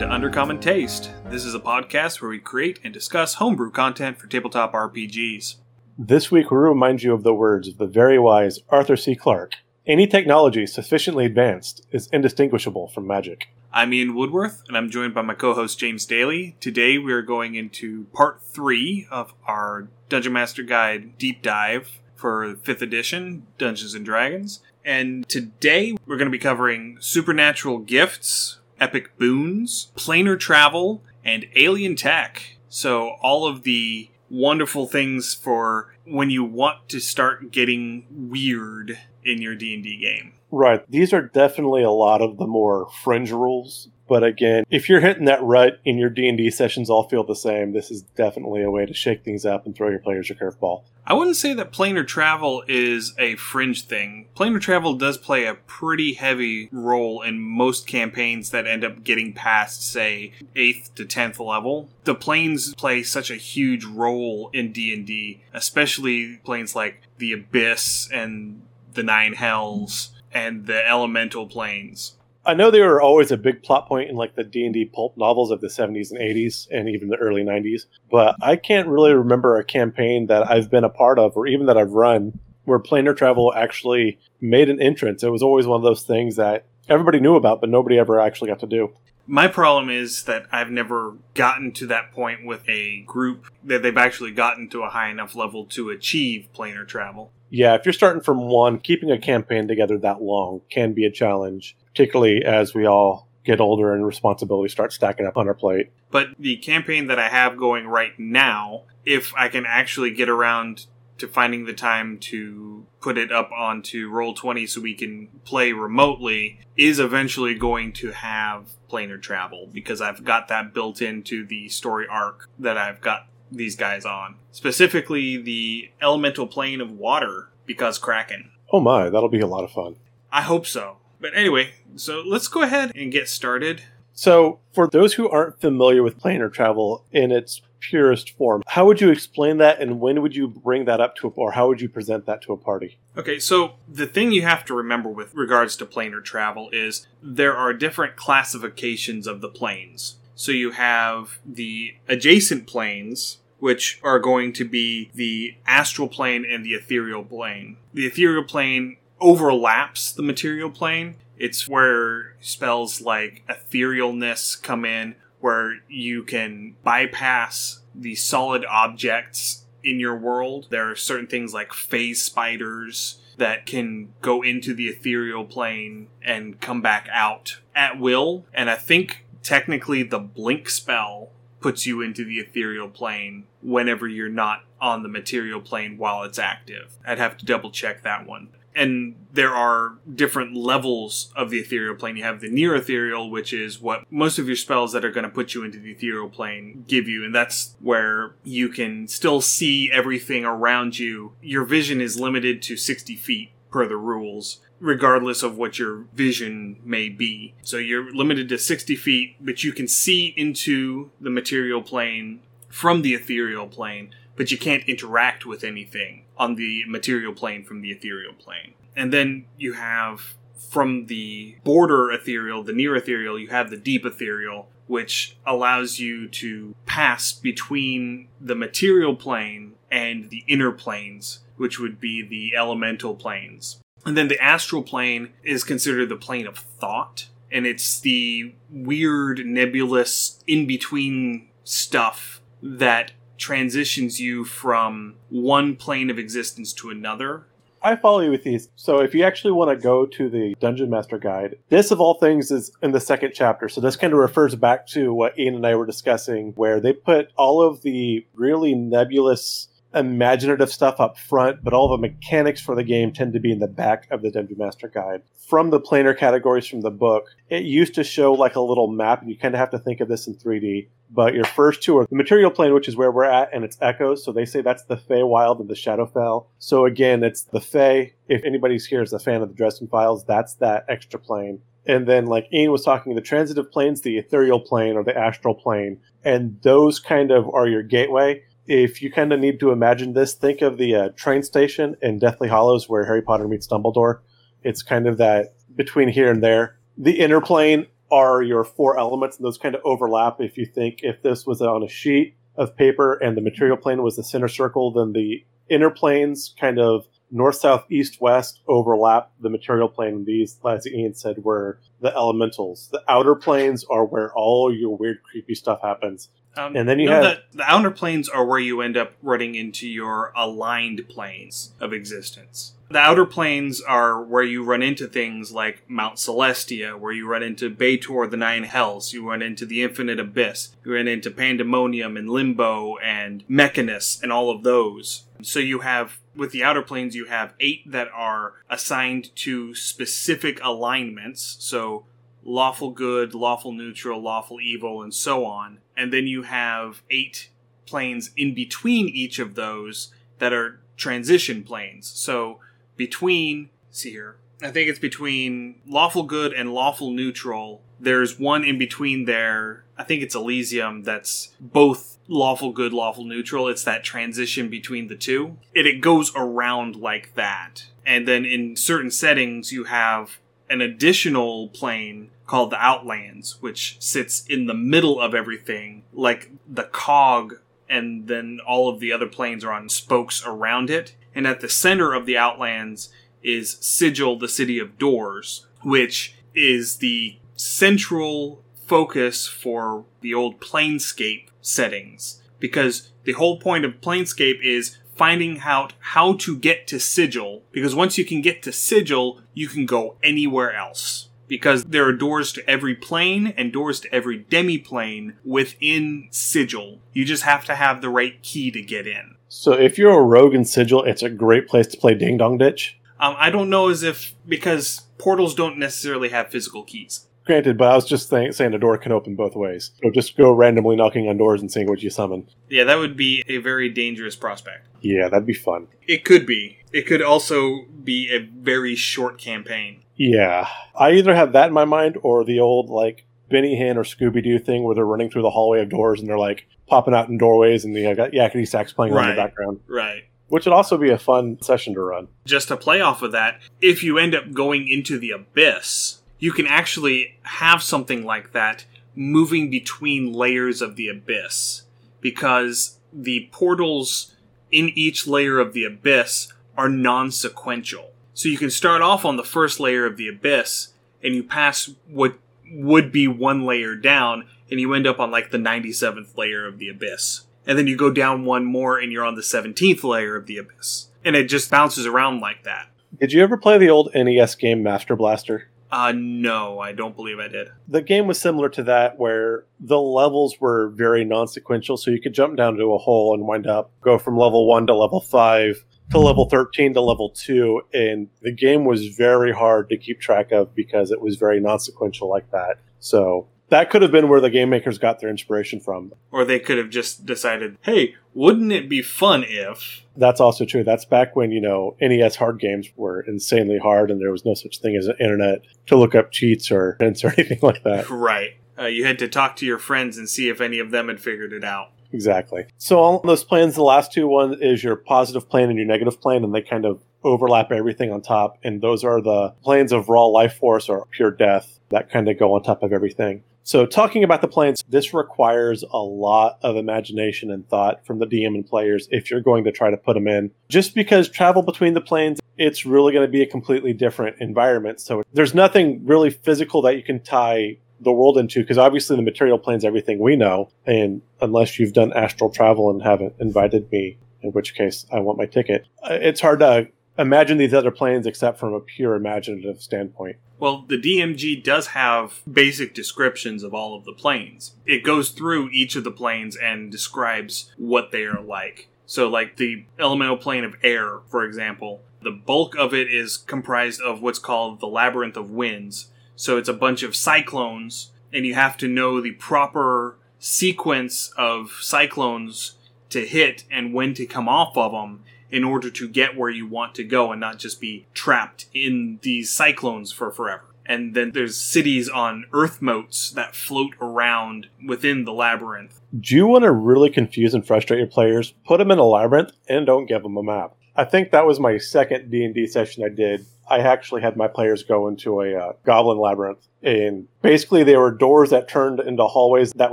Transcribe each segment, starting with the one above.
Hello, and welcome to Undercommon Taste. This is a podcast where we create and discuss homebrew content for tabletop RPGs. This week, we remind you of the words of the very wise Arthur C. Clarke Any technology sufficiently advanced is indistinguishable from magic. I'm Ian Woodworth, and I'm joined by my co host James Daly. Today, we are going into part three of our Dungeon Master Guide deep dive for 5th edition Dungeons and Dragons. And today, we're going to be covering supernatural gifts, epic boons, planar travel, and alien tech. So, all of the wonderful things for when you want to start getting weird in your D&D game. Right. These are definitely a lot of the more fringe rules. But again, if you're hitting that rut and your D&D sessions all feel the same, this is definitely a way to shake things up and throw your players a curveball. I wouldn't say that planar travel is a fringe thing. Planar travel does play a pretty heavy role in most campaigns that end up getting past, say, 8th to 10th level. The planes play such a huge role in D&D, especially planes like the Abyss and the Nine Hells and the Elemental planes. I know they were always a big plot point in like the D and D pulp novels of the '70s and '80s, and even the early '90s. But I can't really remember a campaign that I've been a part of, or even that I've run, where planar travel actually made an entrance. It was always one of those things that everybody knew about, but nobody ever actually got to do. My problem is that I've never gotten to that point with a group that they've actually gotten to a high enough level to achieve planar travel. Yeah, if you're starting from one, keeping a campaign together that long can be a challenge, particularly as we all get older and responsibilities start stacking up on our plate. But the campaign that I have going right now, if I can actually get around to finding the time to put it up onto Roll20 so we can play remotely, is eventually going to have planar travel because I've got that built into the story arc that I've got these guys on. Specifically, the elemental plane of water, because Kraken. Oh my, that'll be a lot of fun. I hope so. But anyway, so let's go ahead and get started. So, for those who aren't familiar with planar travel in its purest form, how would you explain that and when would you bring that up to a, or how would you present that to a party? Okay, so the thing you have to remember with regards to planar travel is there are different classifications of the planes. So you have the adjacent planes, which are going to be the astral plane and the ethereal plane. The ethereal plane overlaps the material plane. It's where spells like etherealness come in, where you can bypass the solid objects in your world. There are certain things like phase spiders that can go into the ethereal plane and come back out at will. And I think technically the blink spell puts you into the ethereal plane whenever you're not on the material plane while it's active. I'd have to double check that one. And there are different levels of the ethereal plane. You have the near ethereal, which is what most of your spells that are going to put you into the ethereal plane give you. And that's where you can still see everything around you. Your vision is limited to 60 feet per the rules regardless of what your vision may be. So you're limited to 60 feet, but you can see into the material plane from the ethereal plane, but you can't interact with anything on the material plane from the ethereal plane. And then you have from the border ethereal, the near ethereal, you have the deep ethereal, which allows you to pass between the material plane and the inner planes, which would be the elemental planes. And then the astral plane is considered the plane of thought, and it's the weird, nebulous, in between stuff that transitions you from one plane of existence to another. I follow you with these. So if you actually want to go to the Dungeon Master Guide, this of all things is in the second chapter. So this kind of refers back to what Ian and I were discussing, where they put all of the really nebulous imaginative stuff up front, but all the mechanics for the game tend to be in the back of the Dungeon Master Guide. From the planar categories from the book, it used to show like a little map, and you kind of have to think of this in 3D. But your first two are the material plane, which is where we're at, and it's echoes. So they say that's the Feywild and the Shadowfell. So again, it's the Fey. If anybody's here is a fan of the Dresden Files, that's that extra plane. And then, like Ian was talking, the transitive planes, the ethereal plane or the astral plane, and those kind of are your gateway if you kind of need to imagine this, think of the uh, train station in Deathly Hallows where Harry Potter meets Dumbledore. It's kind of that between here and there. The inner plane are your four elements, and those kind of overlap. If you think if this was on a sheet of paper and the material plane was the center circle, then the inner planes kind of north, south, east, west overlap the material plane. These, as Ian said, were the elementals. The outer planes are where all your weird, creepy stuff happens. Um, And then you no, have- the, the outer planes are where you end up running into your aligned planes of existence. The outer planes are where you run into things like Mount Celestia, where you run into Baator, the Nine Hells, you run into the Infinite Abyss, you run into Pandemonium and Limbo and Mechanus and all of those. So you have, with the outer planes, you have eight that are assigned to specific alignments. So lawful good, lawful neutral, lawful evil, and so on. And then you have eight planes in between each of those that are transition planes. So between, see here, I think it's between lawful good and lawful neutral. There's one in between there. I think it's Elysium that's both lawful good, lawful neutral. It's that transition between the two. And it goes around like that. And then in certain settings, you have an additional plane called the Outlands, which sits in the middle of everything, like the cog, and then all of the other planes are on spokes around it. And at the center of the Outlands is Sigil, the City of Doors, which is the central focus for the old Planescape settings. Because the whole point of Planescape is finding out how to get to Sigil, because once you can get to Sigil, you can go anywhere else. Because there are doors to every plane and doors to every demi-plane within Sigil. You just have to have the right key to get in. So if you're a rogue in Sigil, it's a great place to play Ding Dong Ditch. Um, I don't know as if because portals don't necessarily have physical keys. Granted, but I was just th- saying a door can open both ways. So just go randomly knocking on doors and seeing what you summon. Yeah, that would be a very dangerous prospect. Yeah, that'd be fun. It could be. It could also be a very short campaign. Yeah. I either have that in my mind or the old, like, Benny Hill or Scooby Doo thing where they're running through the hallway of doors and they're, like, popping out in doorways and you uh, got yakety sax playing on in the background. Right. Which would also be a fun session to run. Just to play off of that, if you end up going into the abyss, you can actually have something like that moving between layers of the abyss because the portals in each layer of the abyss are non-sequential. So you can start off on the first layer of the abyss and you pass what would be one layer down and you end up on like the 97th layer of the abyss. And then you go down one more and you're on the 17th layer of the abyss. And it just bounces around like that. Did you ever play the old NES game Master Blaster? Uh, no, I don't believe I did. The game was similar to that, where the levels were very non sequential, so you could jump down to a hole and wind up, go from level 1 to level 5 to level 13 to level 2, and the game was very hard to keep track of because it was very non sequential like that. So that could have been where the game makers got their inspiration from. Or they could have just decided, hey, wouldn't it be fun if. That's also true. That's back when, you know, NES hard games were insanely hard and there was no such thing as an internet to look up cheats or hints or anything like that. Right. Uh, you had to talk to your friends and see if any of them had figured it out. Exactly. So on those planes, the last two one is your positive plane and your negative plane, and they kind of overlap everything on top. And those are the planes of raw life force or pure death that kind of go on top of everything. So talking about the planes, this requires a lot of imagination and thought from the DM and players if you're going to try to put them in. Just because travel between the planes, it's really going to be a completely different environment. So there's nothing really physical that you can tie the world into because obviously the material plane's everything we know and unless you've done astral travel and haven't invited me in which case i want my ticket uh, it's hard to imagine these other planes except from a pure imaginative standpoint Well, the DMG does have basic descriptions of all of the planes. It goes through each of the planes and describes what they are like. So, like the elemental plane of air, for example, the bulk of it is comprised of what's called the Labyrinth of Winds. So, it's a bunch of cyclones, and you have to know the proper sequence of cyclones to hit and when to come off of them in order to get where you want to go and not just be trapped in these cyclones for forever. And then there's cities on earth motes that float around within the labyrinth. do you want to really confuse and frustrate your players put them in a labyrinth and don't give them a map i think that was my second D and D session I did. I actually had my players go into a uh, goblin labyrinth, and basically they were doors that turned into hallways that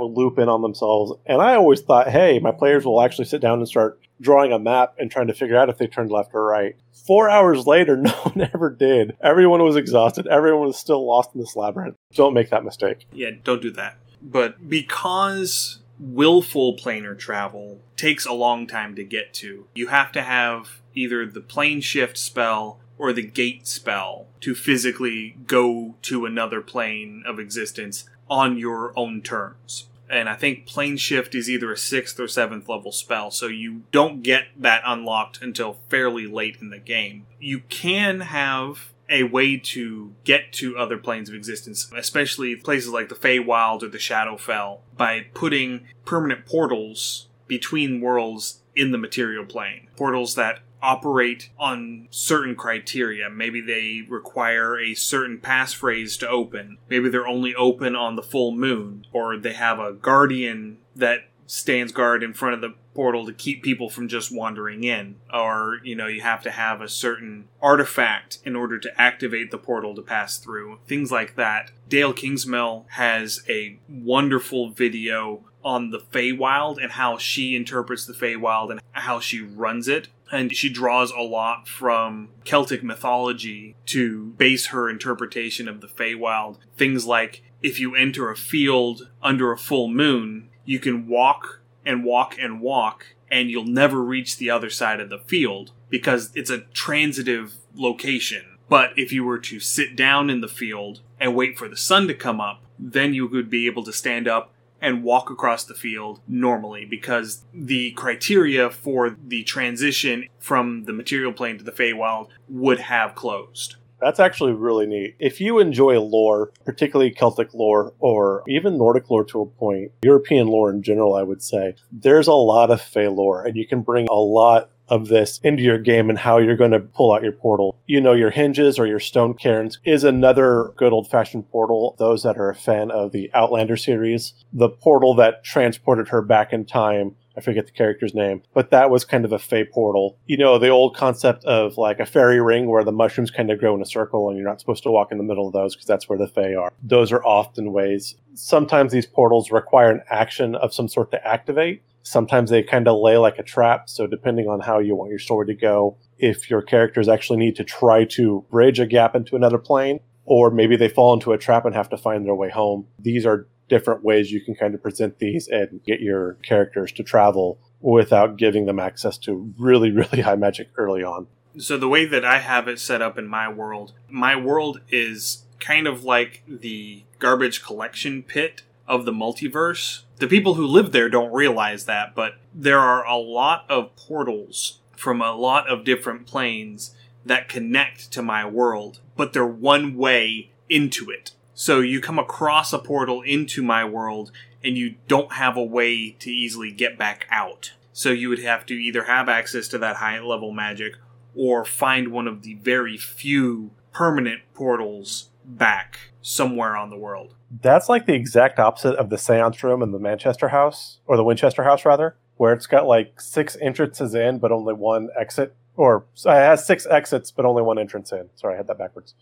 would loop in on themselves. And I always thought, hey, my players will actually sit down and start drawing a map and trying to figure out if they turned left or right. Four hours later, no one ever did. Everyone was exhausted. Everyone was still lost in this labyrinth. Don't make that mistake. Yeah, don't do that. But because willful planar travel takes a long time to get to, you have to have either the plane shift spell or the gate spell to physically go to another plane of existence on your own terms. And I think plane shift is either a sixth or seventh level spell, so you don't get that unlocked until fairly late in the game. You can have a way to get to other planes of existence, especially places like the Feywild or the Shadowfell, by putting permanent portals between worlds in the material plane. Portals that operate on certain criteria. Maybe they require a certain passphrase to open. Maybe they're only open on the full moon. Or they have a guardian that stands guard in front of the portal to keep people from just wandering in. Or, you know, you have to have a certain artifact in order to activate the portal to pass through. Things like that. Dael Kingsmill has a wonderful video on the Feywild and how she interprets the Feywild and how she runs it. And she draws a lot from Celtic mythology to base her interpretation of the Feywild. Things like if you enter a field under a full moon, you can walk and walk and walk, and you'll never reach the other side of the field because it's a transitive location. But if you were to sit down in the field and wait for the sun to come up, then you would be able to stand up and walk across the field normally because the criteria for the transition from the material plane to the Feywild would have closed. That's actually really neat. If you enjoy lore, particularly Celtic lore or even Nordic lore to a point, European lore in general, I would say, there's a lot of Fey lore, and you can bring a lot of this into your game and how you're going to pull out your portal. You know, your henges or your stone cairns is another good old fashioned portal. Those that are a fan of the Outlander series, the portal that transported her back in time. I forget the character's name, but that was kind of a Fey portal. You know, the old concept of like a fairy ring where the mushrooms kind of grow in a circle and you're not supposed to walk in the middle of those because that's where the Fey are. Those are often ways. Sometimes these portals require an action of some sort to activate. Sometimes they kind of lay like a trap. So depending on how you want your story to go, if your characters actually need to try to bridge a gap into another plane, or maybe they fall into a trap and have to find their way home. These are different ways you can kind of present these and get your characters to travel without giving them access to really, really high magic early on. So, the way that I have it set up in my world, my world is kind of like the garbage collection pit of the multiverse. The people who live there don't realize that, but there are a lot of portals from a lot of different planes that connect to my world, but they're one way into it. So you come across a portal into my world and you don't have a way to easily get back out. So you would have to either have access to that high level magic or find one of the very few permanent portals back somewhere on the world. That's like the exact opposite of the seance room in the Manchester house, or the Winchester house, rather, where it's got like six entrances in, but only one exit. Or it has six exits, but only one entrance in. Sorry, I had that backwards.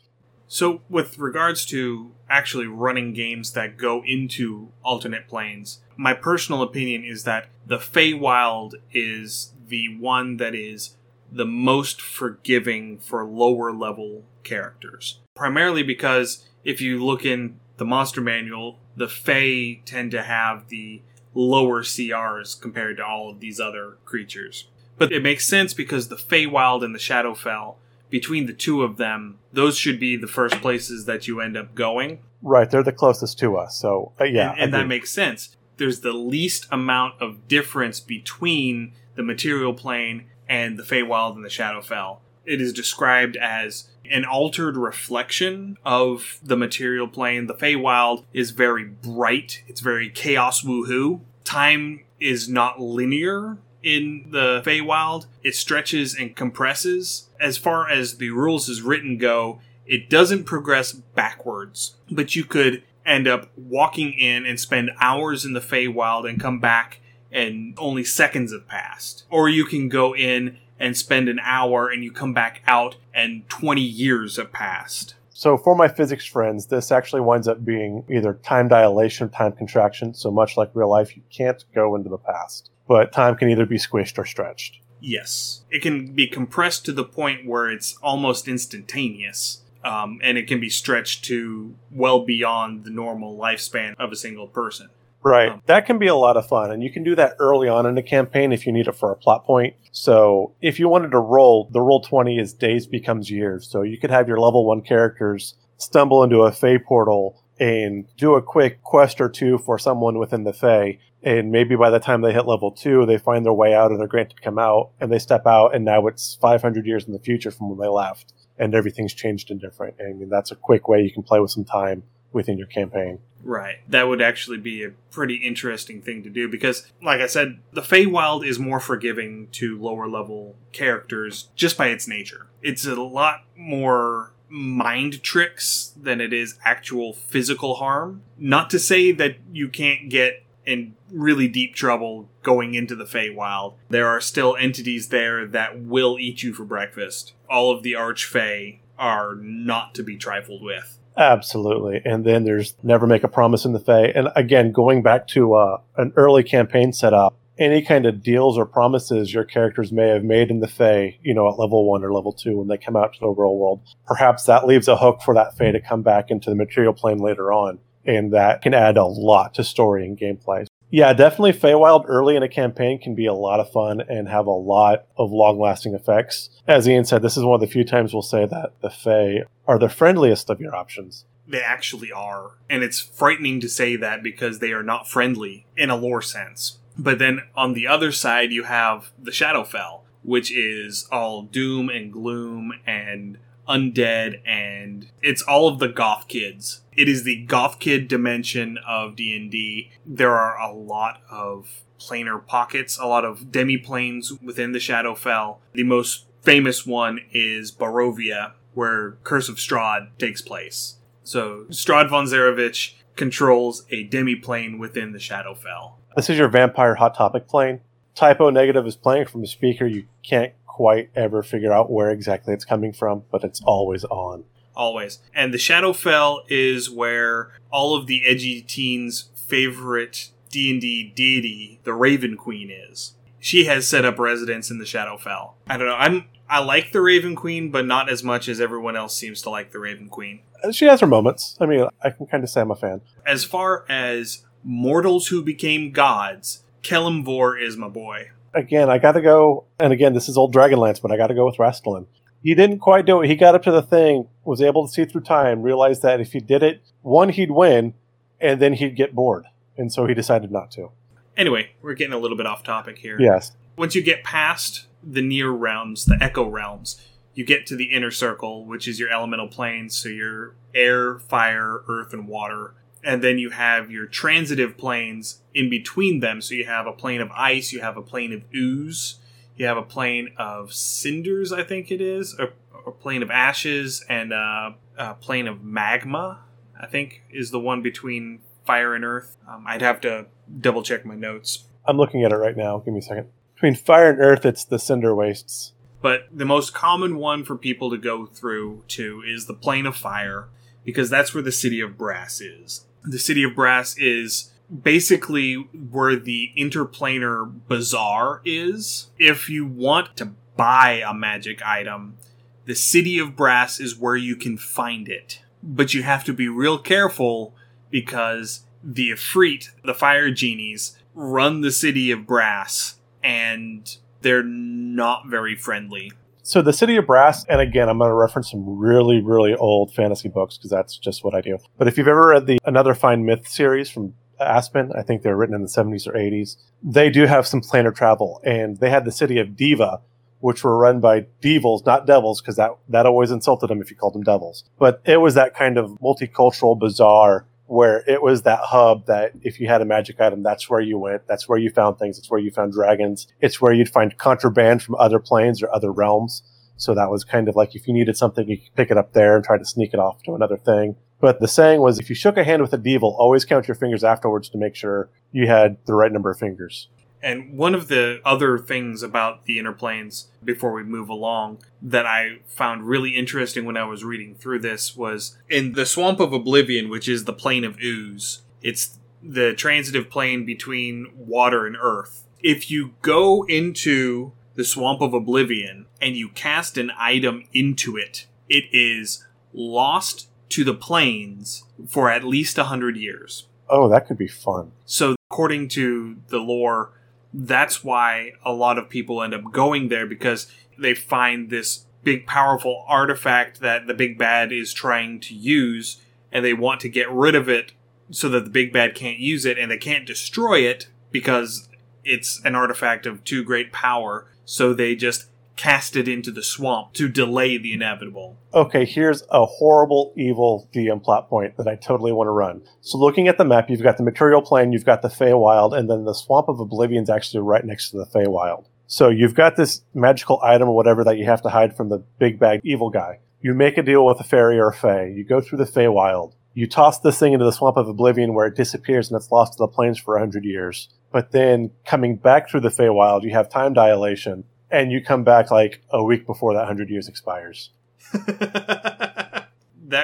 So, with regards to actually running games that go into alternate planes, my personal opinion is that the Feywild is the one that is the most forgiving for lower level characters. Primarily because if you look in the monster manual, the Fey tend to have the lower CRs compared to all of these other creatures. But it makes sense because the Feywild and the Shadowfell between the two of them, those should be the first places that you end up going. Right, they're the closest to us. So, uh, yeah. And, and that makes sense. There's the least amount of difference between the material plane and the Feywild and the Shadowfell. It is described as an altered reflection of the material plane. The Feywild is very bright, it's very chaos woohoo. Time is not linear in the Feywild. It stretches and compresses. As far as the rules as written go, it doesn't progress backwards, but you could end up walking in and spend hours in the Feywild and come back and only seconds have passed. Or you can go in and spend an hour and you come back out and 20 years have passed. So for my physics friends, this actually winds up being either time dilation, or time contraction. So much like real life, you can't go into the past, but time can either be squished or stretched. Yes. It can be compressed to the point where it's almost instantaneous. Um, and it can be stretched to well beyond the normal lifespan of a single person. Right. Um, that can be a lot of fun. And you can do that early on in a campaign if you need it for a plot point. So if you wanted to roll, the roll 20 is days becomes years. So you could have your level one characters stumble into a Fey portal and do a quick quest or two for someone within the Fey. And maybe by the time they hit level two, they find their way out or they're granted to come out and they step out and now it's 500 years in the future from when they left and everything's changed and different. And that's a quick way you can play with some time within your campaign. Right. That would actually be a pretty interesting thing to do because, like I said, the Feywild is more forgiving to lower level characters just by its nature. It's a lot more mind tricks than it is actual physical harm. Not to say that you can't get in really deep trouble going into the Feywild. There are still entities there that will eat you for breakfast. All of the Archfey are not to be trifled with. Absolutely. And then there's never make a promise in the Fey. And again, going back to uh, an early campaign setup, any kind of deals or promises your characters may have made in the Fey, you know, at level one or level two when they come out to the real world, perhaps that leaves a hook for that Fey to come back into the material plane later on. And that can add a lot to story and gameplay. Yeah, definitely Feywild early in a campaign can be a lot of fun and have a lot of long lasting effects. As Ian said, this is one of the few times we'll say that the Fey are the friendliest of your options. They actually are. And it's frightening to say that because they are not friendly in a lore sense. But then on the other side, you have the Shadowfell, which is all doom and gloom and undead and it's all of the goth kids. It is the goth kid dimension of d&d there are a lot of planar pockets a lot of demi-planes within the shadowfell. The most famous one is barovia where curse of strahd takes place. So strahd von zarovich controls a demi-plane within the shadowfell. This is your vampire hot topic plane. Type O Negative is playing from a speaker. You can't quite ever figure out where exactly it's coming from, but it's always on. always. And the Shadowfell is where all of the edgy teens' favorite D and D deity, the Raven Queen, is. She has set up residence in the Shadowfell. I don't know. I'm I like the Raven Queen, but not as much as everyone else seems to like the Raven Queen. Uh, she has her moments. I mean, I can kind of say I'm a fan. As far as mortals who became gods, Kelimvor is my boy. Again, I got to go, and again, this is old Dragonlance, but I got to go with Raistlin. He didn't quite do it. He got up to the thing, was able to see through time, realized that if he did it, one, he'd win, and then he'd get bored. And so he decided not to. Anyway, we're getting a little bit off topic here. Yes. once you get past the near realms, the echo realms, you get to the inner circle, which is your elemental planes, so your air, fire, earth, and water. And then you have your transitive planes in between them. So you have a plane of ice, you have a plane of ooze, you have a plane of cinders, I think it is, a, a plane of ashes, and a, a plane of magma, I think is the one between fire and earth. Um, I'd have to double check my notes. I'm looking at it right now. Give me a second. Between fire and earth, it's the cinder wastes. But the most common one for people to go through to is the plane of fire, because that's where the city of brass is. The city of brass is basically where the interplanar bazaar is. If you want to buy a magic item, the city of brass is where you can find it. But you have to be real careful because the Efreet, the fire genies, run the city of brass and they're not very friendly. So the city of brass, and again, I'm going to reference some really, really old fantasy books because that's just what I do. But if you've ever read the Another Fine Myth series from Asprin, I think they're written in the 70s or 80s. They do have some planar travel, and they had the city of Deva, which were run by Deveels, not devils, because that that always insulted them if you called them devils. But it was that kind of multicultural bazaar where it was that hub that if you had a magic item, that's where you went. That's where you found things. It's where you found dragons. It's where you'd find contraband from other planes or other realms. So that was kind of like if you needed something, you could pick it up there and try to sneak it off to another thing. But the saying was if you shook a hand with a devil, always count your fingers afterwards to make sure you had the right number of fingers. And one of the other things about the inner planes before we move along that I found really interesting when I was reading through this was in the Swamp of Oblivion, which is the plane of ooze. It's the transitive plane between water and earth. If you go into the Swamp of Oblivion and you cast an item into it, it is lost to the planes for at least a hundred years. Oh, that could be fun. So, according to the lore, that's why a lot of people end up going there because they find this big, powerful artifact that the big bad is trying to use, and they want to get rid of it so that the big bad can't use it, and they can't destroy it because it's an artifact of too great power. So they just cast it into the swamp to delay the inevitable. Okay, here's a horrible, evil DM plot point that I totally want to run. So, looking at the map, you've got the material plane, you've got the Feywild, and then the Swamp of Oblivion's actually right next to the Feywild. So, you've got this magical item or whatever that you have to hide from the big bad evil guy. You make a deal with a fairy or a fey. You go through the Feywild. You toss this thing into the Swamp of Oblivion where it disappears and it's lost to the planes for 100 years. But then, coming back through the Feywild, you have time dilation and you come back like a week before that 100 years expires. that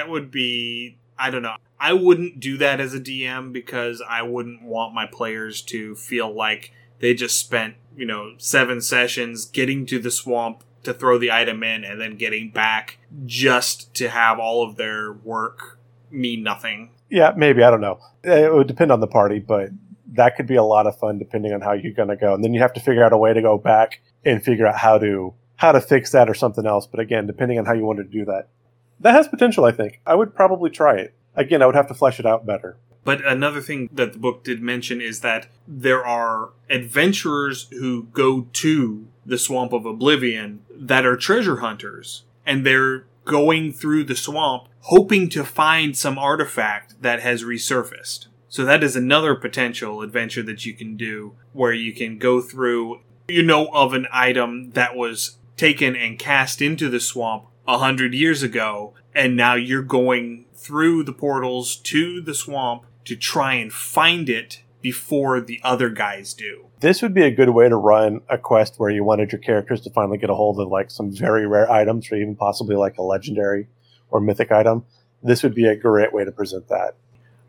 would be I don't know. I wouldn't do that as a DM because I wouldn't want my players to feel like they just spent, you know, 7 sessions getting to the swamp to throw the item in and then getting back just to have all of their work mean nothing. Yeah, maybe, I don't know. It would depend on the party, but that could be a lot of fun depending on how you're going to go. And then you have to figure out a way to go back and figure out how to how to fix that or something else. But again, depending on how you wanted to do that, that has potential. I think I would probably try it. Again, I would have to flesh it out better. But another thing that the book did mention is that there are adventurers who go to the swamp of oblivion that are treasure hunters, and they're going through the swamp hoping to find some artifact that has resurfaced. So that is another potential adventure that you can do where you can go through you know of an item that was taken and cast into the swamp a hundred years ago, and now you're going through the portals to the swamp to try and find it before the other guys do. This would be a good way to run a quest where you wanted your characters to finally get a hold of like some very rare items or even possibly like a legendary or mythic item. This would be a great way to present that.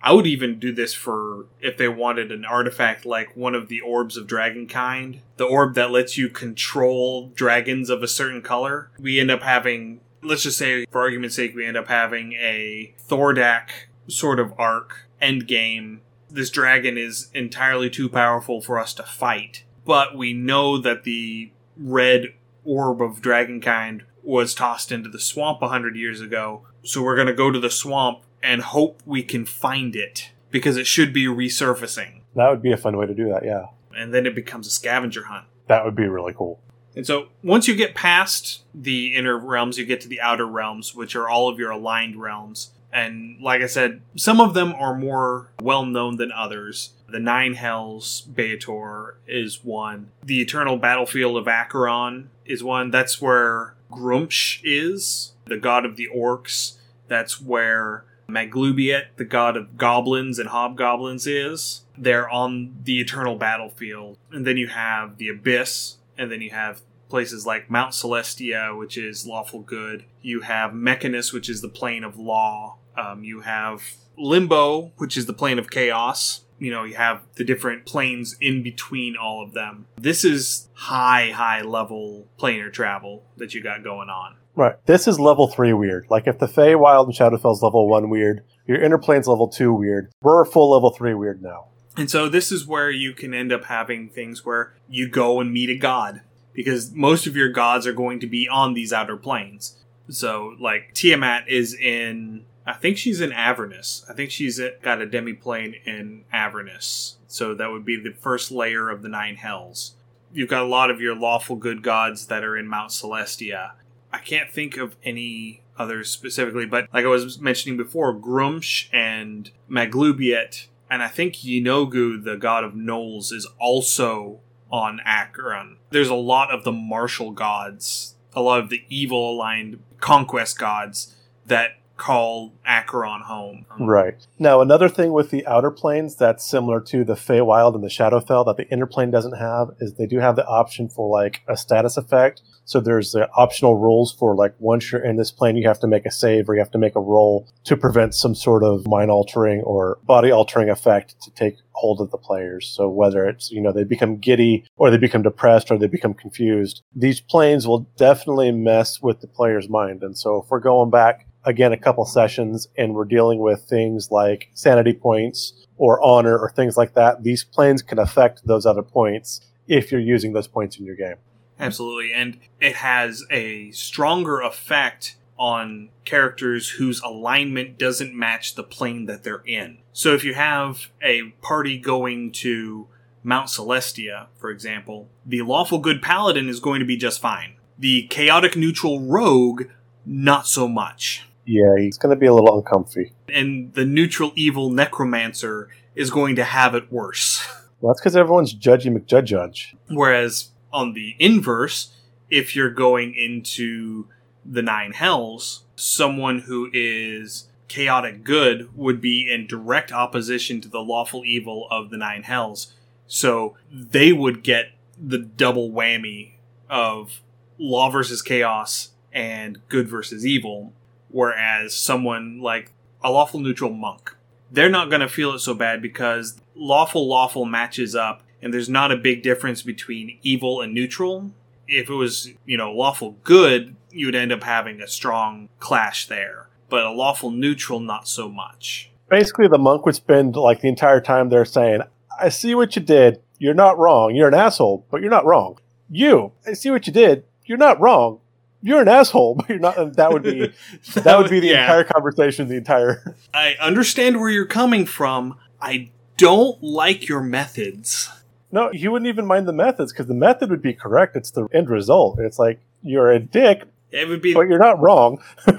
I would even do this for if they wanted an artifact like one of the orbs of dragon kind, the orb that lets you control dragons of a certain color. We end up having, let's just say, for argument's sake, we end up having a Thordak sort of arc end game. This dragon is entirely too powerful for us to fight, but we know that the red orb of dragon kind was tossed into the swamp a hundred years ago. So we're going to go to the swamp and hope we can find it because it should be resurfacing. That would be a fun way to do that, yeah. And then it becomes a scavenger hunt. That would be really cool. And so once you get past the inner realms, you get to the outer realms, which are all of your aligned realms. And like I said, some of them are more well known than others. The Nine Hells, Baator, is one. The Eternal Battlefield of Acheron is one. That's where Gruumsh is, the god of the orcs. That's where Maglubiet, the god of goblins and hobgoblins, is. They're on the eternal battlefield. And then you have the Abyss, and then you have places like Mount Celestia, which is lawful good. You have Mechanus, which is the plane of law. Um, you have Limbo, which is the plane of chaos. You know, you have the different planes in between all of them. This is high, high level planar travel that you got going on. Right. This is level three weird. Like if the Feywild and Shadowfell's level one weird, your inner plane's level two weird. We're full level three weird now. And so this is where you can end up having things where you go and meet a god. Because most of your gods are going to be on these outer planes. So like Tiamat is in I think she's in Avernus. I think she's got a demiplane in Avernus. So that would be the first layer of the nine hells. You've got a lot of your lawful good gods that are in Mount Celestia I can't think of any others specifically, but like I was mentioning before, Gruumsh and Maglubiet, and I think Yeenoghu, the god of gnolls, is also on Acheron. There's a lot of the martial gods, a lot of the evil aligned conquest gods that call Acheron home. Right. Now, another thing with the outer planes that's similar to the Feywild and the Shadowfell that the inner plane doesn't have is they do have the option for like a status effect. So there's the optional rules for like once you're in this plane, you have to make a save or you have to make a roll to prevent some sort of mind altering or body altering effect to take hold of the players. So whether it's, you know, they become giddy or they become depressed or they become confused, these planes will definitely mess with the player's mind. And so if we're going back again a couple sessions and we're dealing with things like sanity points or honor or things like that, these planes can affect those other points if you're using those points in your game. Absolutely. And it has a stronger effect on characters whose alignment doesn't match the plane that they're in. So if you have a party going to Mount Celestia, for example, the lawful good paladin is going to be just fine. The chaotic neutral rogue, not so much. Yeah, he's going to be a little uncomfy. And the neutral evil necromancer is going to have it worse. Well, that's because everyone's judgy McJudge. Whereas on the inverse, if you're going into the nine hells, someone who is chaotic good would be in direct opposition to the lawful evil of the nine hells. So they would get the double whammy of law versus chaos and good versus evil. Whereas someone like a lawful neutral monk, they're not going to feel it so bad because lawful lawful matches up and there's not a big difference between evil and neutral. If it was, you know, lawful good, you would end up having a strong clash there. But a lawful neutral, not so much. Basically, the monk would spend like the entire time there saying, I see what you did. You're not wrong. You're an asshole, but you're not wrong. You, I see what you did. You're not wrong. You're an asshole, but you're not. That would be that would be the yeah. entire conversation. The entire I understand where you're coming from. I don't like your methods. No, he wouldn't even mind the methods because the method would be correct. It's the end result. It's like you're a dick, It would be but you're not wrong.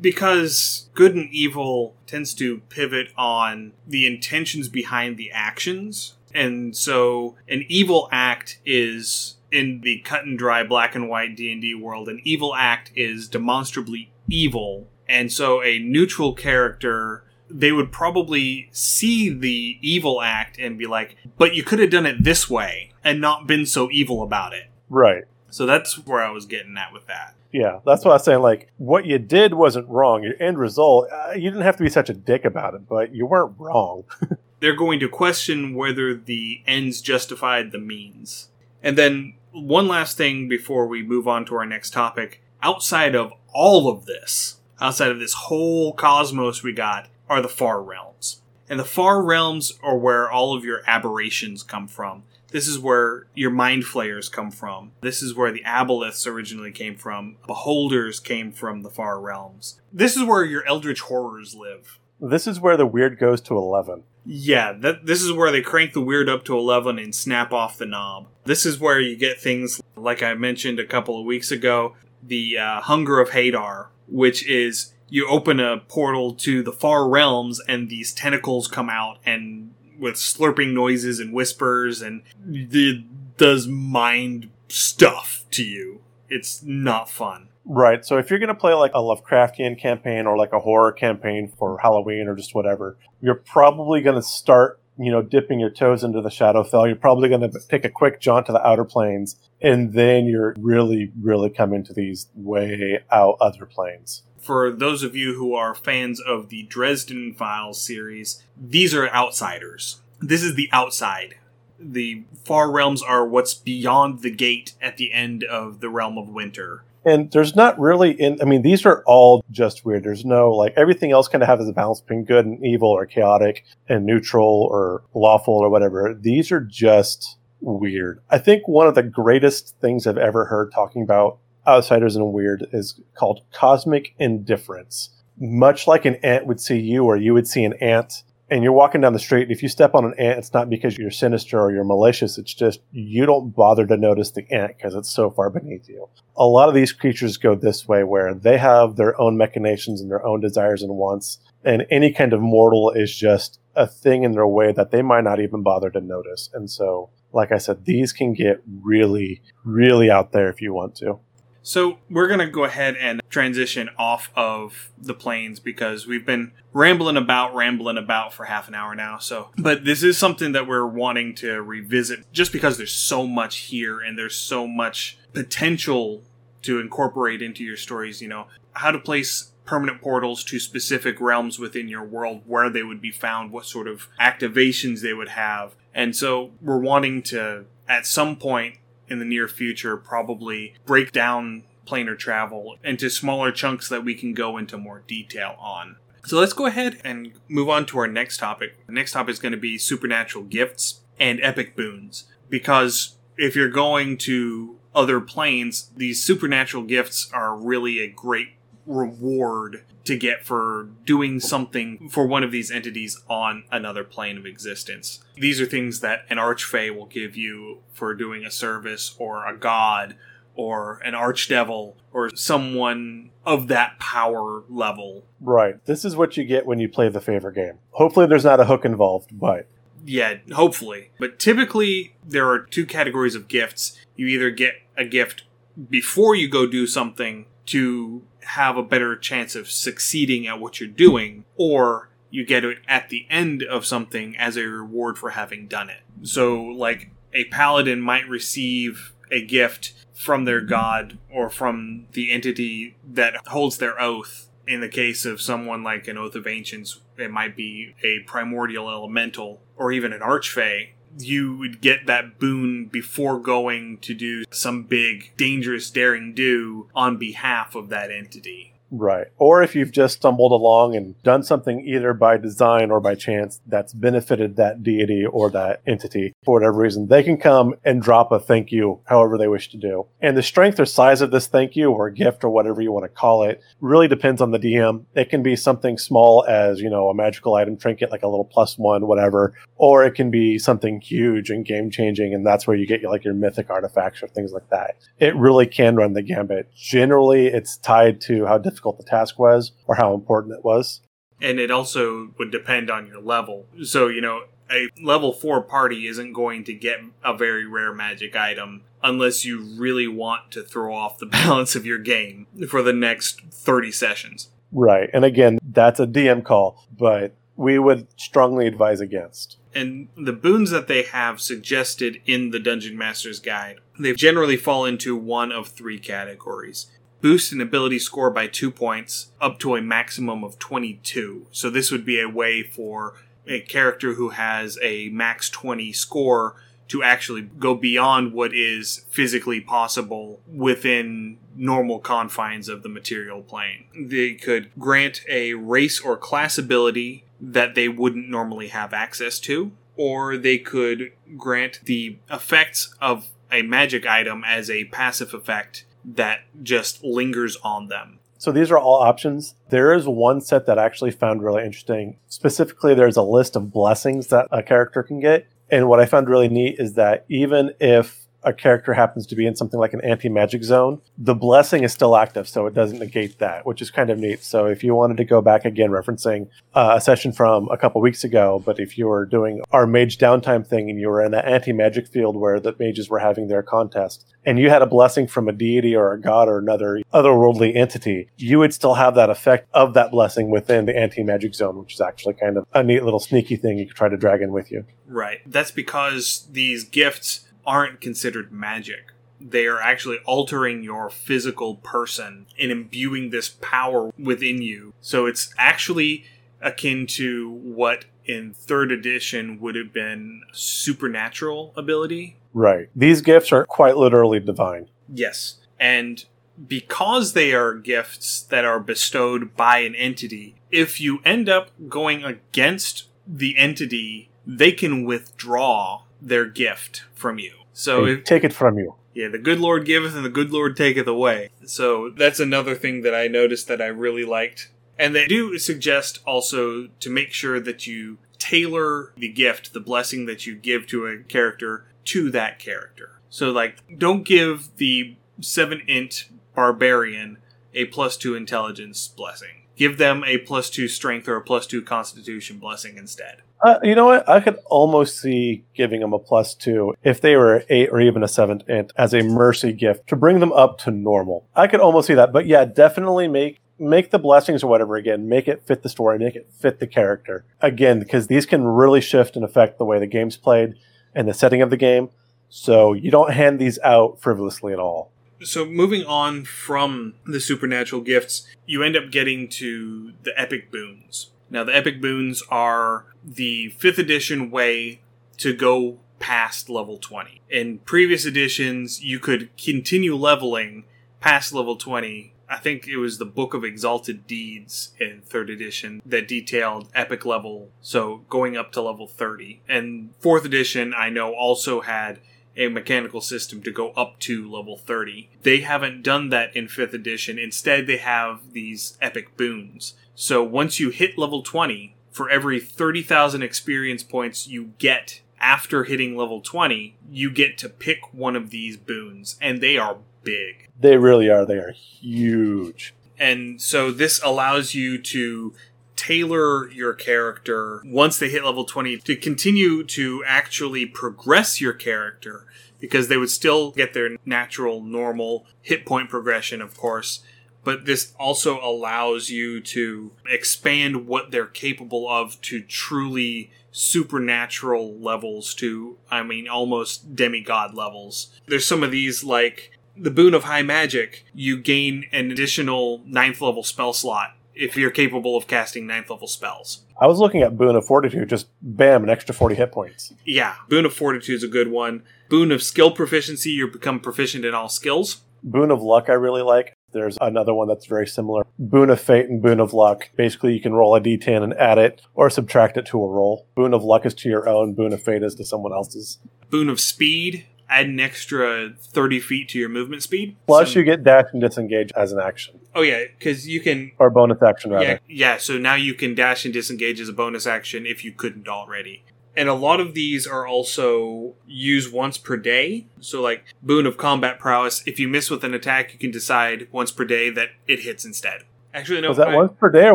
because good and evil tends to pivot on the intentions behind the actions. And so an evil act is in the cut and dry black and white D&D world, an evil act is demonstrably evil. And so a neutral character they would probably see the evil act and be like, "But you could have done it this way and not been so evil about it." Right. So that's where I was getting at with that. Yeah, that's what I was saying. Like, what you did wasn't wrong. Your end result, uh, you didn't have to be such a dick about it, but you weren't wrong. they're going to question whether the ends justified the means. And then one last thing before we move on to our next topic. Outside of all of this, outside of this whole cosmos we got, are the far realms. And the far realms are where all of your aberrations come from. This is where your mind flayers come from. This is where the aboleths originally came from. Beholders came from the far realms. This is where your eldritch horrors live. This is where the weird goes to 11. Yeah, that, this is where they crank the weird up to 11 and snap off the knob. This is where you get things like I mentioned a couple of weeks ago the uh, Hunger of Hadar, which is you open a portal to the far realms and these tentacles come out and with slurping noises and whispers and it does mind stuff to you. It's not fun. Right. So if you're going to play like a Lovecraftian campaign or like a horror campaign for Halloween or just whatever, you're probably going to start, you know, dipping your toes into the Shadowfell. You're probably going to take a quick jaunt to the outer planes, and then you're really, really coming to these way out other planes. for those of you who are fans of the Dresden Files series, these are outsiders. This is the outside. The far realms are what's beyond the gate at the end of the realm of winter. And there's not really in. I mean, these are all just weird. There's no like everything else kind of has a balance between good and evil, or chaotic and neutral, or lawful, or whatever. These are just weird. I think one of the greatest things I've ever heard talking about outsiders and weird is called cosmic indifference. Much like an ant would see you, or you would see an ant, and you're walking down the street. And if you step on an ant, it's not because you're sinister or you're malicious. It's just you don't bother to notice the ant because it's so far beneath you. A lot of these creatures go this way, where they have their own machinations and their own desires and wants, and any kind of mortal is just a thing in their way that they might not even bother to notice. And so, like I said, these can get really, really out there if you want to. So we're going to go ahead and transition off of the planes because we've been rambling about, rambling about for half an hour now. So, but this is something that we're wanting to revisit just because there's so much here and there's so much potential to incorporate into your stories. You know, how to place permanent portals to specific realms within your world, where they would be found, what sort of activations they would have. And so we're wanting to, at some point in the near future, probably break down planar travel into smaller chunks that we can go into more detail on. So let's go ahead and move on to our next topic. The next topic is going to be supernatural gifts and epic boons. Because if you're going to other planes, these supernatural gifts are really a great reward to get for doing something for one of these entities on another plane of existence. These are things that an archfey will give you for doing a service or a god or an archdevil or someone of that power level. Right. This is what you get when you play the favor game. Hopefully there's not a hook involved, but yeah, hopefully. But typically there are two categories of gifts. You either get a gift before you go do something to have a better chance of succeeding at what you're doing, or you get it at the end of something as a reward for having done it. So, like, a paladin might receive a gift from their god or from the entity that holds their oath. In the case of someone like an Oath of Ancients, it might be a primordial elemental or even an archfey you would get that boon before going to do some big, dangerous, daring do on behalf of that entity. Right. Or if you've just stumbled along and done something either by design or by chance that's benefited that deity or that entity for whatever reason, they can come and drop a thank you however they wish to do. And the strength or size of this thank you or gift or whatever you want to call it really depends on the DM. It can be something small as, you know, a magical item trinket like a little plus one, whatever, or it can be something huge and game changing. And that's where you get like your mythic artifacts or things like that. It really can run the gambit. Generally, it's tied to how difficult difficult the task was or how important it was. And it also would depend on your level. So, you know, a level 4 party isn't going to get a very rare magic item unless you really want to throw off the balance of your game for the next 30 sessions. Right. And again, that's a DM call, but we would strongly advise against. And the boons that they have suggested in the Dungeon Master's Guide, they generally fall into one of three categories boost an ability score by two points up to a maximum of 22. So this would be a way for a character who has a max 20 score to actually go beyond what is physically possible within normal confines of the material plane. They could grant a race or class ability that they wouldn't normally have access to, or they could grant the effects of a magic item as a passive effect that just lingers on them. So these are all options. There is one set that I actually found really interesting. Specifically, there's a list of blessings that a character can get. And what I found really neat is that even if a character happens to be in something like an anti magic zone, the blessing is still active, so it doesn't negate that, which is kind of neat. So if you wanted to go back again, referencing uh, a session from a couple weeks ago, but if you were doing our mage downtime thing and you were in an anti magic field where the mages were having their contest, and you had a blessing from a deity or a god or another otherworldly entity, you would still have that effect of that blessing within the anti magic zone, which is actually kind of a neat little sneaky thing you could try to drag in with you. Right. That's because these gifts aren't considered magic. They are actually altering your physical person and imbuing this power within you. So it's actually akin to what in third edition would have been supernatural ability. Right. These gifts are quite literally divine. Yes. And because they are gifts that are bestowed by an entity, if you end up going against the entity, they can withdraw their gift from you. So if, take it from you. Yeah, the good Lord giveth and the good Lord taketh away. So that's another thing that I noticed that I really liked. And they do suggest also to make sure that you tailor the gift, the blessing that you give to a character to that character. So like don't give the 7 int barbarian a plus two intelligence blessing. Give them a plus two strength or a plus two constitution blessing instead. Uh, you know what? I could almost see giving them a plus two if they were eight or even a seventh int as a mercy gift to bring them up to normal. I could almost see that. But yeah, definitely make make the blessings or whatever again. Make it fit the story. Make it fit the character again because these can really shift and affect the way the game's played and the setting of the game. So you don't hand these out frivolously at all. So moving on from the supernatural gifts, you end up getting to the epic boons. Now the epic boons are the 5th edition way to go past level 20. In previous editions, you could continue leveling past level 20 I think it was the Book of Exalted Deeds in third edition that detailed epic level, so going up to level 30. And fourth edition, I know, also had a mechanical system to go up to level 30. They haven't done that in 5th edition. Instead, they have these epic boons. So once you hit level 20, for every 30,000 experience points you get after hitting level 20, you get to pick one of these boons, and they are big. They really are. They are huge. And so this allows you to tailor your character once they hit level 20 to continue to actually progress your character because they would still get their natural normal hit point progression of course but this also allows you to expand what they're capable of to truly supernatural levels to i mean almost demigod levels. There's some of these like the boon of high magic, you gain an additional ninth level spell slot if you're capable of casting ninth level spells. I was looking at Boon of Fortitude, just bam, an extra 40 hit points. Yeah, Boon of Fortitude is a good one. Boon of Skill Proficiency, you become proficient in all skills. Boon of Luck, I really like. There's another one that's very similar. Boon of Fate and Boon of Luck. Basically, you can roll a d10 and add it or subtract it to a roll. Boon of Luck is to your own, Boon of Fate is to someone else's. Boon of Speed, add an extra 30 feet to your movement speed. Plus, So- you get dash and disengage as an action, Oh, yeah, because you can. or bonus action, rather. Yeah, yeah, so now you can dash and disengage as a bonus action if you couldn't already. And a lot of these are also used once per day. So, like Boon of Combat Prowess, if you miss with an attack, you can decide once per day that it hits instead. Actually, no, Was that I, once per day or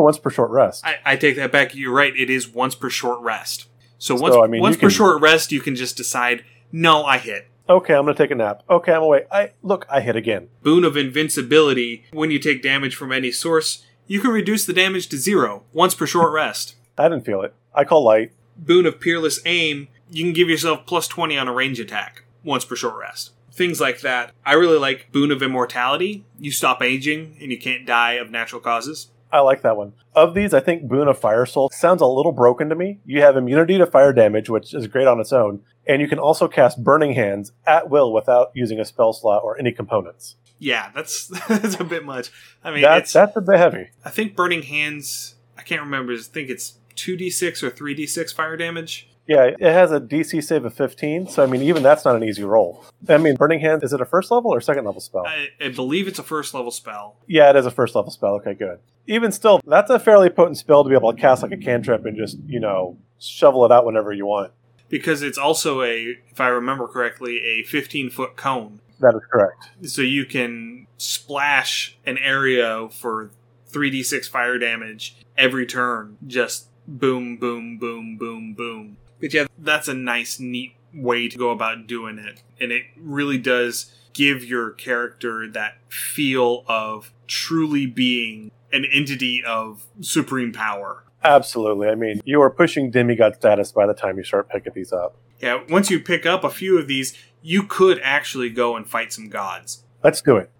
once per short rest? I, I take that back. You're right. It is once per short rest. So So, once I mean, once per can- short rest, you can just decide, no, I hit. Okay, I'm going to take a nap. Okay, I'm away. I look, I hit again. Boon of Invincibility, when you take damage from any source, you can reduce the damage to zero once per short rest. I didn't feel it. I call light. Boon of Peerless Aim, you can give yourself plus 20 on a range attack once per short rest. Things like that. I really like Boon of Immortality. You stop aging and you can't die of natural causes. I like that one. Of these, I think Boon of Fire Soul sounds a little broken to me. You have immunity to fire damage, which is great on its own, and you can also cast Burning Hands at will without using a spell slot or any components. Yeah, that's that's a bit much. I mean, That's it's, that's a bit heavy. I think Burning Hands, I can't remember, I think it's 2d6 or 3d6 fire damage. Yeah, it has a DC save of 15, so I mean, even that's not an easy roll. I mean, Burning Hands, is it a first level or second level spell? I, I believe it's a first level spell. yeah, it is a first level spell. Okay, good. Even still, that's a fairly potent spell to be able to cast like a cantrip and just, you know, shovel it out whenever you want. Because it's also a, if I remember correctly, a 15 foot cone. That is correct. So you can splash an area for 3d6 fire damage every turn. Just boom, boom, boom, boom, boom. But yeah, that's a nice, neat way to go about doing it. And it really does give your character that feel of truly being an entity of supreme power. Absolutely. I mean, you are pushing demigod status by the time you start picking these up. Yeah, once you pick up a few of these, you could actually go and fight some gods. Let's do it.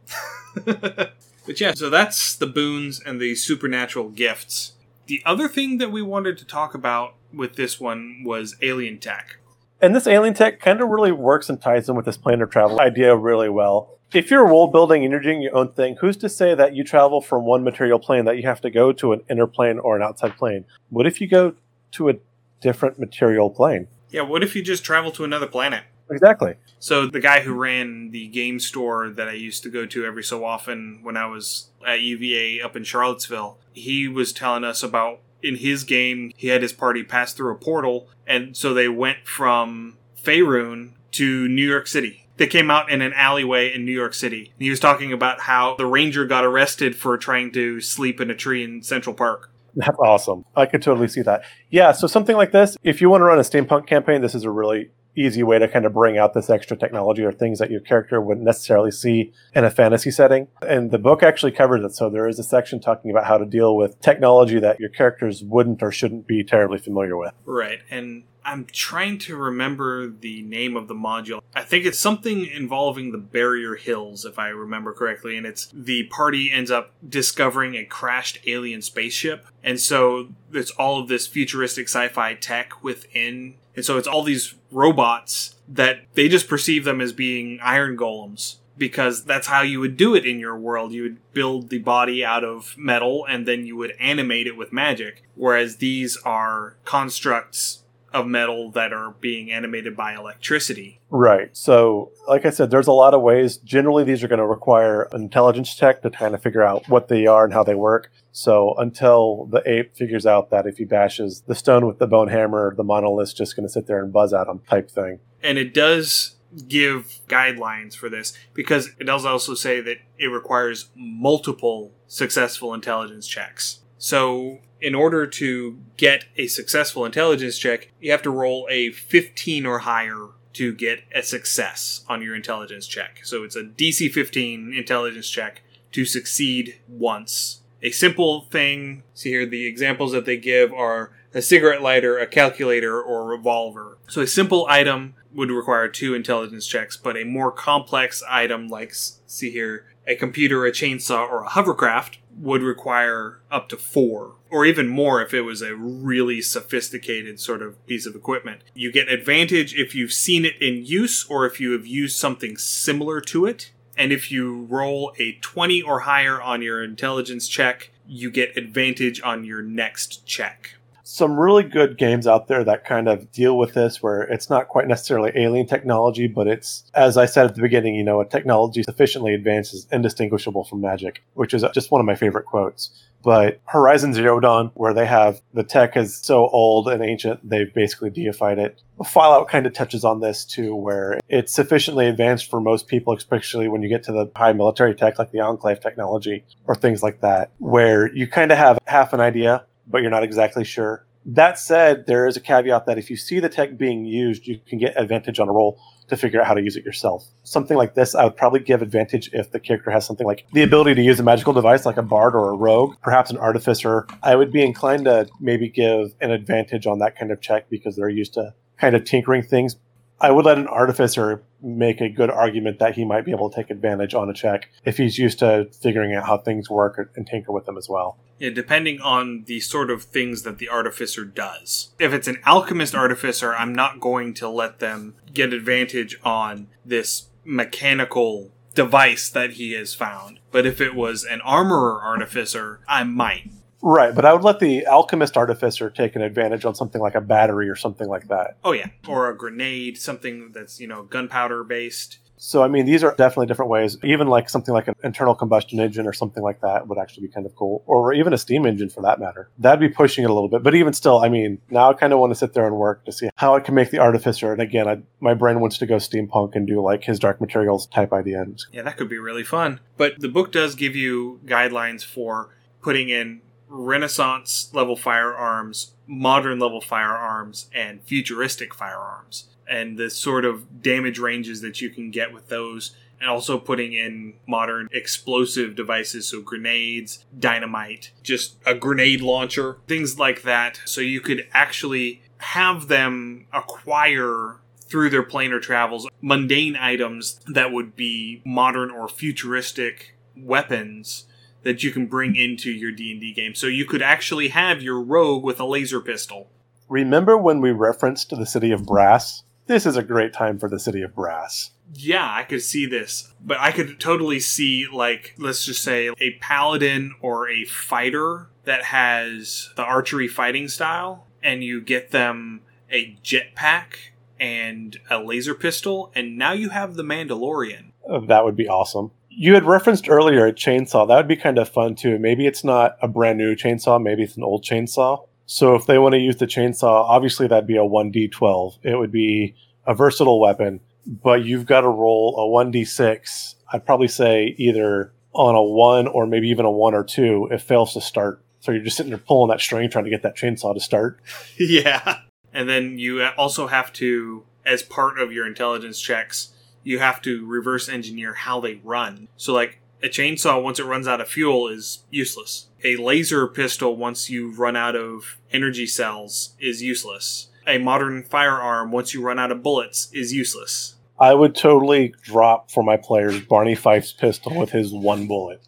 but yeah, so that's the boons and the supernatural gifts. The other thing that we wanted to talk about with this one was alien tech. And this alien tech kind of really works and ties in with this planar travel idea really well. If you're world building and you're doing your own thing, who's to say that you travel from one material plane that you have to go to an inner plane or an outside plane? What if you go to a different material plane? Yeah, what if you just travel to another planet? Exactly. So the guy who ran the game store that I used to go to every so often when I was at UVA up in Charlottesville, he was telling us about in his game he had his party pass through a portal and so they went from Faerun to New York City. They came out in an alleyway in New York City. He was talking about how the ranger got arrested for trying to sleep in a tree in Central Park. That's awesome. I could totally see that. Yeah, so something like this, if you want to run a steampunk campaign, this is a really easy way to kind of bring out this extra technology or things that your character wouldn't necessarily see in a fantasy setting. And the book actually covers it. So there is a section talking about how to deal with technology that your characters wouldn't or shouldn't be terribly familiar with. Right. And I'm trying to remember the name of the module. I think it's something involving the Barrier Hills, if I remember correctly. And it's the party ends up discovering a crashed alien spaceship. And so it's all of this futuristic sci fi tech within. And so it's all these robots that they just perceive them as being iron golems because that's how you would do it in your world. You would build the body out of metal and then you would animate it with magic. Whereas these are constructs of metal that are being animated by electricity. Right. So, like I said, there's a lot of ways. Generally, these are going to require an intelligence check to kind of figure out what they are and how they work. So, until the ape figures out that if he bashes the stone with the bone hammer, the monolith's just going to sit there and buzz at him, type thing. And it does give guidelines for this because it does also say that it requires multiple successful intelligence checks. So, in order to get a successful intelligence check, you have to roll a 15 or higher to get a success on your intelligence check. So, it's a DC 15 intelligence check to succeed once. A simple thing, see here, the examples that they give are a cigarette lighter, a calculator, or a revolver. So, a simple item would require two intelligence checks, but a more complex item, like, see here, a computer, a chainsaw, or a hovercraft, would require up to four, or even more if it was a really sophisticated sort of piece of equipment. You get advantage if you've seen it in use or if you have used something similar to it. And if you roll a 20 or higher on your intelligence check, you get advantage on your next check some really good games out there that kind of deal with this where it's not quite necessarily alien technology, but it's, as I said at the beginning, you know, a technology sufficiently advanced is indistinguishable from magic, which is just one of my favorite quotes. But Horizon Zero Dawn, where they have the tech is so old and ancient, they've basically deified it. Fallout kind of touches on this too, where it's sufficiently advanced for most people, especially when you get to the high military tech like the Enclave technology or things like that, where you kind of have half an idea but you're not exactly sure. That said, there is a caveat that if you see the tech being used, you can get advantage on a roll to figure out how to use it yourself. Something like this, I would probably give advantage if the character has something like the ability to use a magical device like a bard or a rogue, perhaps an artificer. I would be inclined to maybe give an advantage on that kind of check because they're used to kind of tinkering things. I would let an artificer make a good argument that he might be able to take advantage on a check if he's used to figuring out how things work and tinker with them as well. Yeah, depending on the sort of things that the artificer does. If it's an alchemist artificer, I'm not going to let them get advantage on this mechanical device that he has found. But if it was an armorer artificer, I might. Right, but I would let the alchemist artificer take an advantage on something like a battery or something like that. Oh yeah, or a grenade, something that's you know gunpowder based. So I mean, these are definitely different ways. Even like something like an internal combustion engine or something like that would actually be kind of cool, or even a steam engine for that matter. That'd be pushing it a little bit, but even still, I mean, now I kind of want to sit there and work to see how I can make the artificer. And again, I, my brain wants to go steampunk and do like his dark materials type idea. Yeah, that could be really fun. But the book does give you guidelines for putting in Renaissance level firearms, modern level firearms, and futuristic firearms, and the sort of damage ranges that you can get with those, and also putting in modern explosive devices, so grenades, dynamite, just a grenade launcher, things like that, so you could actually have them acquire through their planar travels mundane items that would be modern or futuristic weapons that you can bring into your D&D game. So you could actually have your rogue with a laser pistol. Remember when we referenced the city of Brass? This is a great time for the city of Brass. Yeah, I could see this. But I could totally see like let's just say a paladin or a fighter that has the archery fighting style and you get them a jetpack and a laser pistol and now you have the Mandalorian. That would be awesome. You had referenced earlier a chainsaw. That would be kind of fun too. Maybe it's not a brand new chainsaw, maybe it's an old chainsaw. So if they want to use the chainsaw, obviously that'd be a 1d12. It would be a versatile weapon. but you've got to roll a 1d6. I'd probably say either on a 1 or maybe even a 1 or 2 it fails to start. So you're just sitting there pulling that string trying to get that chainsaw to start. yeah. And then you also have to, as part of your intelligence checks, you have to reverse engineer how they run. So, like, a chainsaw, once it runs out of fuel, is useless. A laser pistol, once you run out of energy cells, is useless. A modern firearm, once you run out of bullets, is useless. I would totally drop for my players Barney Fife's pistol with his one bullet.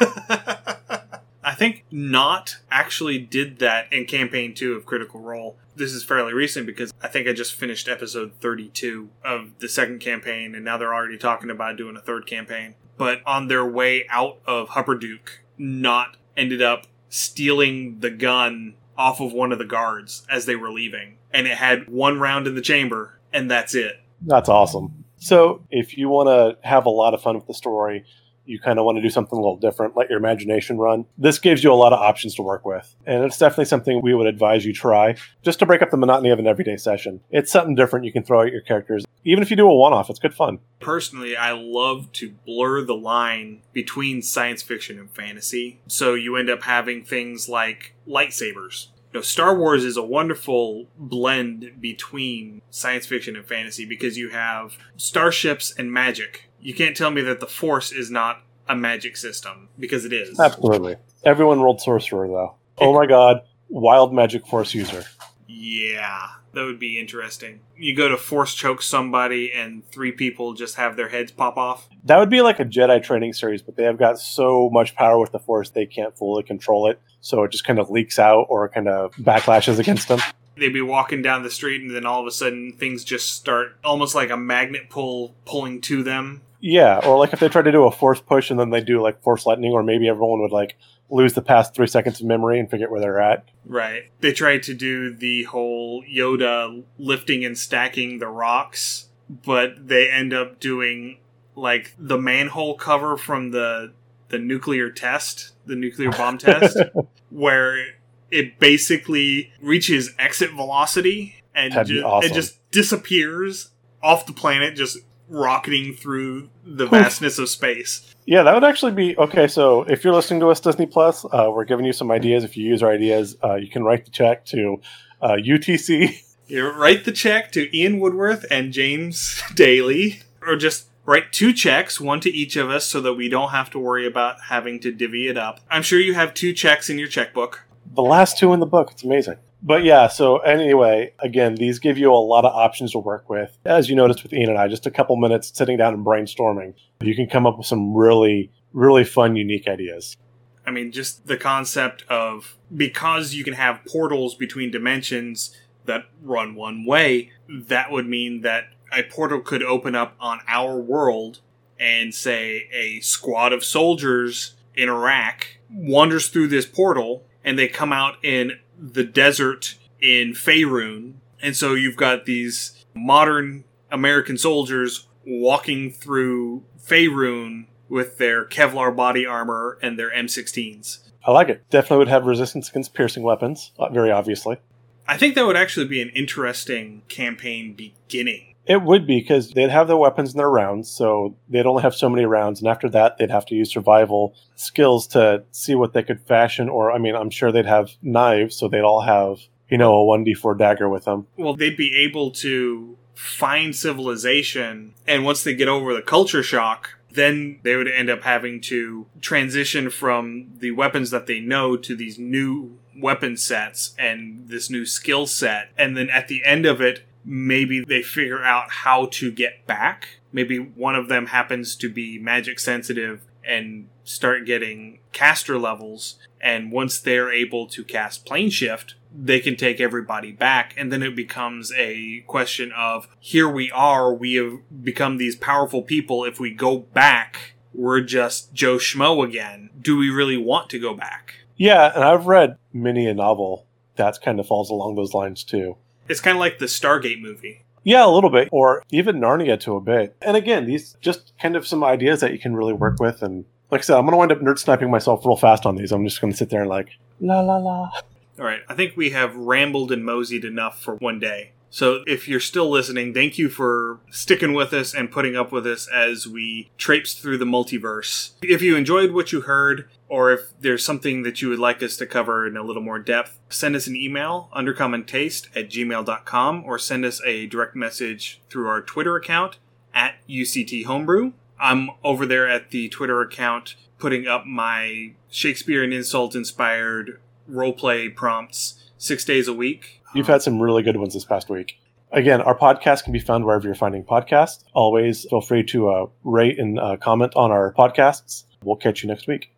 I think Nott actually did that in campaign two of Critical Role. This is fairly recent because I think I just finished episode 32 of the second campaign, and now they're already talking about doing a third campaign. But on their way out of Hupperdook, Nott ended up stealing the gun off of one of the guards as they were leaving. And it had one round in the chamber, and that's it. That's awesome. So, if you want to have a lot of fun with the story, you kind of want to do something a little different, let your imagination run. This gives you a lot of options to work with. And it's definitely something we would advise you try just to break up the monotony of an everyday session. It's something different you can throw at your characters. Even if you do a one off, it's good fun. Personally, I love to blur the line between science fiction and fantasy. So you end up having things like lightsabers. You know, Star Wars is a wonderful blend between science fiction and fantasy because you have starships and magic you can't tell me that the Force is not a magic system because it is. Absolutely. Everyone rolled sorcerer though. Oh my god, wild magic force user. Yeah, that would be interesting. You go to force choke somebody and three people just have their heads pop off. That would be like a Jedi training series, but they have got so much power with the force they can't fully control it. So it just kind of leaks out or kind of backlashes against them they'd be walking down the street and then all of a sudden things just start almost like a magnet pull pulling to them yeah, or like if they try to do a force push and then they do like force lightning, or maybe everyone would like lose the past three seconds of memory and forget where they're at. Right. They tried to do the whole Yoda lifting and stacking the rocks, but they end up doing like the manhole cover from the the nuclear test, the nuclear bomb test, where it basically reaches exit velocity and, ju- awesome. it just disappears off the planet, just rocketing through the vastness of space. Yeah, that would actually be okay. So, if you're listening to us, Disney Plus, uh, we're giving you some ideas. If you use our ideas, uh, you can write the check to uh, UTC. You write the check to Ian Woodworth and James Daly, or just write two checks, one to each of us, so that we don't have to worry about having to divvy it up. I'm sure you have two checks in your checkbook. The last two in the book. It's amazing. But yeah, so anyway, again, these give you a lot of options to work with. As you noticed with Ian and I, just a couple minutes sitting down and brainstorming, you can come up with some really, really fun, unique ideas. I mean, just the concept of because you can have portals between dimensions that run one way, that would mean that a portal could open up on our world and say a squad of soldiers in Iraq wanders through this portal and they come out in the desert in Faerun. And so you've got these modern American soldiers walking through Faerun with their Kevlar body armor and their M16s. I like it. Definitely would have resistance against piercing weapons, uh, very obviously. I think that would actually be an interesting campaign beginning. It would be because they'd have their weapons and their rounds, so they'd only have so many rounds, and after that, they'd have to use survival skills to see what they could fashion. Or, I mean, I'm sure they'd have knives, so they'd all have, you know, a 1d4 dagger with them. Well, they'd be able to find civilization, and once they get over the culture shock, then they would end up having to transition from the weapons that they know to these new weapon sets and this new skill set. And then at the end of it, maybe they figure out how to get back. Maybe one of them happens to be magic sensitive and start getting caster levels. And once they're able to cast plane shift, they can take everybody back. And then it becomes a question of here we are, we have become these powerful people. If we go back, we're just Joe Schmo again. Do we really want to go back? Yeah, and I've read many a novel that kind of falls along those lines too. It's kind of like the Stargate movie. Yeah, a little bit, or even Narnia to a bit. And again, these just kind of some ideas that you can really work with. And like I said, I'm going to wind up nerd sniping myself real fast on these. I'm just going to sit there and like, la la la. All right, I think we have rambled and moseyed enough for one day. So if you're still listening, thank you for sticking with us and putting up with us as we traipse through the multiverse. If you enjoyed what you heard, or if there's something that you would like us to cover in a little more depth, send us an email, undercommontaste at gmail.com, or send us a direct message through our Twitter account at UCT Homebrew. I'm over there at the Twitter account putting up my Shakespeare and insult inspired roleplay prompts six days a week. You've had some really good ones this past week. Again, our podcast can be found wherever you're finding podcasts. Always feel free to uh, rate and uh, comment on our podcasts. We'll catch you next week.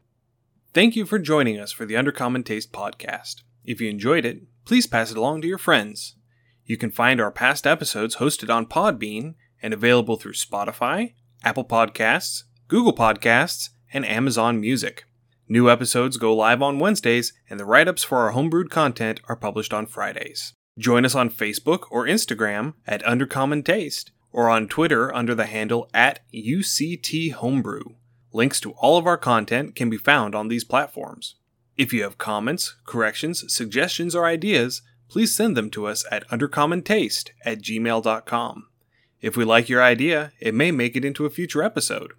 Thank you for joining us for the Undercommon Taste podcast. If you enjoyed it, please pass it along to your friends. You can find our past episodes hosted on Podbean and available through Spotify, Apple Podcasts, Google Podcasts, and Amazon Music. New episodes go live on Wednesdays, and the write ups for our homebrewed content are published on Fridays. Join us on Facebook or Instagram at Undercommon Taste, or on Twitter under the handle at UCT Homebrew. Links to all of our content can be found on these platforms. If you have comments, corrections, suggestions, or ideas, please send them to us at undercommontaste at gmail.com. If we like your idea, it may make it into a future episode.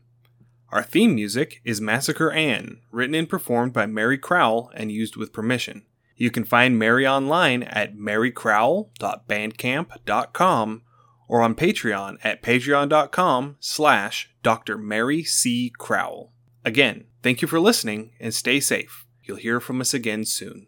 Our theme music is Massacre Anne, written and performed by Mary Crowell and used with permission. You can find Mary online at marycrowell.bandcamp.com or on Patreon at patreon.com slash Dr. Mary C. Crowell. Again, thank you for listening and stay safe. You'll hear from us again soon.